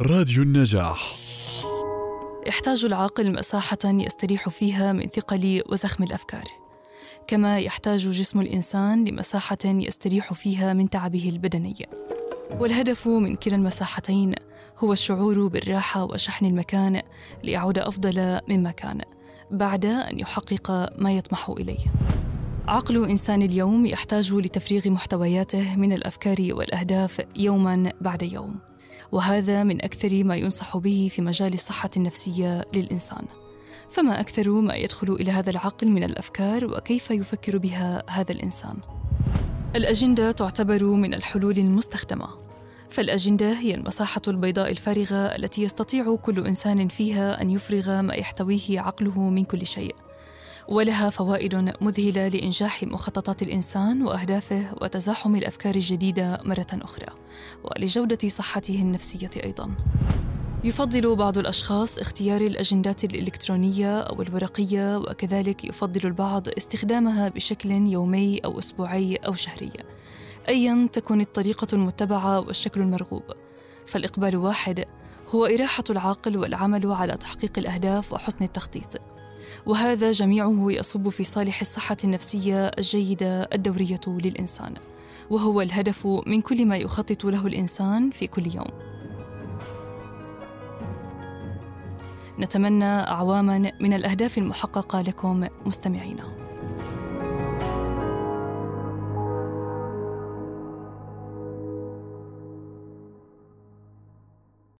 راديو النجاح. يحتاج العاقل مساحة يستريح فيها من ثقل وزخم الأفكار. كما يحتاج جسم الإنسان لمساحة يستريح فيها من تعبه البدني. والهدف من كلا المساحتين هو الشعور بالراحة وشحن المكان ليعود أفضل مما كان بعد أن يحقق ما يطمح إليه. عقل إنسان اليوم يحتاج لتفريغ محتوياته من الأفكار والأهداف يوما بعد يوم. وهذا من أكثر ما ينصح به في مجال الصحة النفسية للإنسان. فما أكثر ما يدخل إلى هذا العقل من الأفكار وكيف يفكر بها هذا الإنسان؟ الأجندة تعتبر من الحلول المستخدمة. فالأجندة هي المساحة البيضاء الفارغة التي يستطيع كل إنسان فيها أن يفرغ ما يحتويه عقله من كل شيء. ولها فوائد مذهلة لإنجاح مخططات الإنسان وأهدافه وتزاحم الأفكار الجديدة مرة أخرى ولجودة صحته النفسية أيضا. يفضل بعض الأشخاص اختيار الأجندات الإلكترونية أو الورقيه وكذلك يفضل البعض استخدامها بشكل يومي أو أسبوعي أو شهري ايا تكن الطريقة المتبعة والشكل المرغوب. فالإقبال واحد هو إراحة العاقل والعمل على تحقيق الأهداف وحسن التخطيط. وهذا جميعه يصب في صالح الصحة النفسية الجيدة الدورية للإنسان. وهو الهدف من كل ما يخطط له الإنسان في كل يوم. نتمنى أعواما من الأهداف المحققة لكم مستمعينا.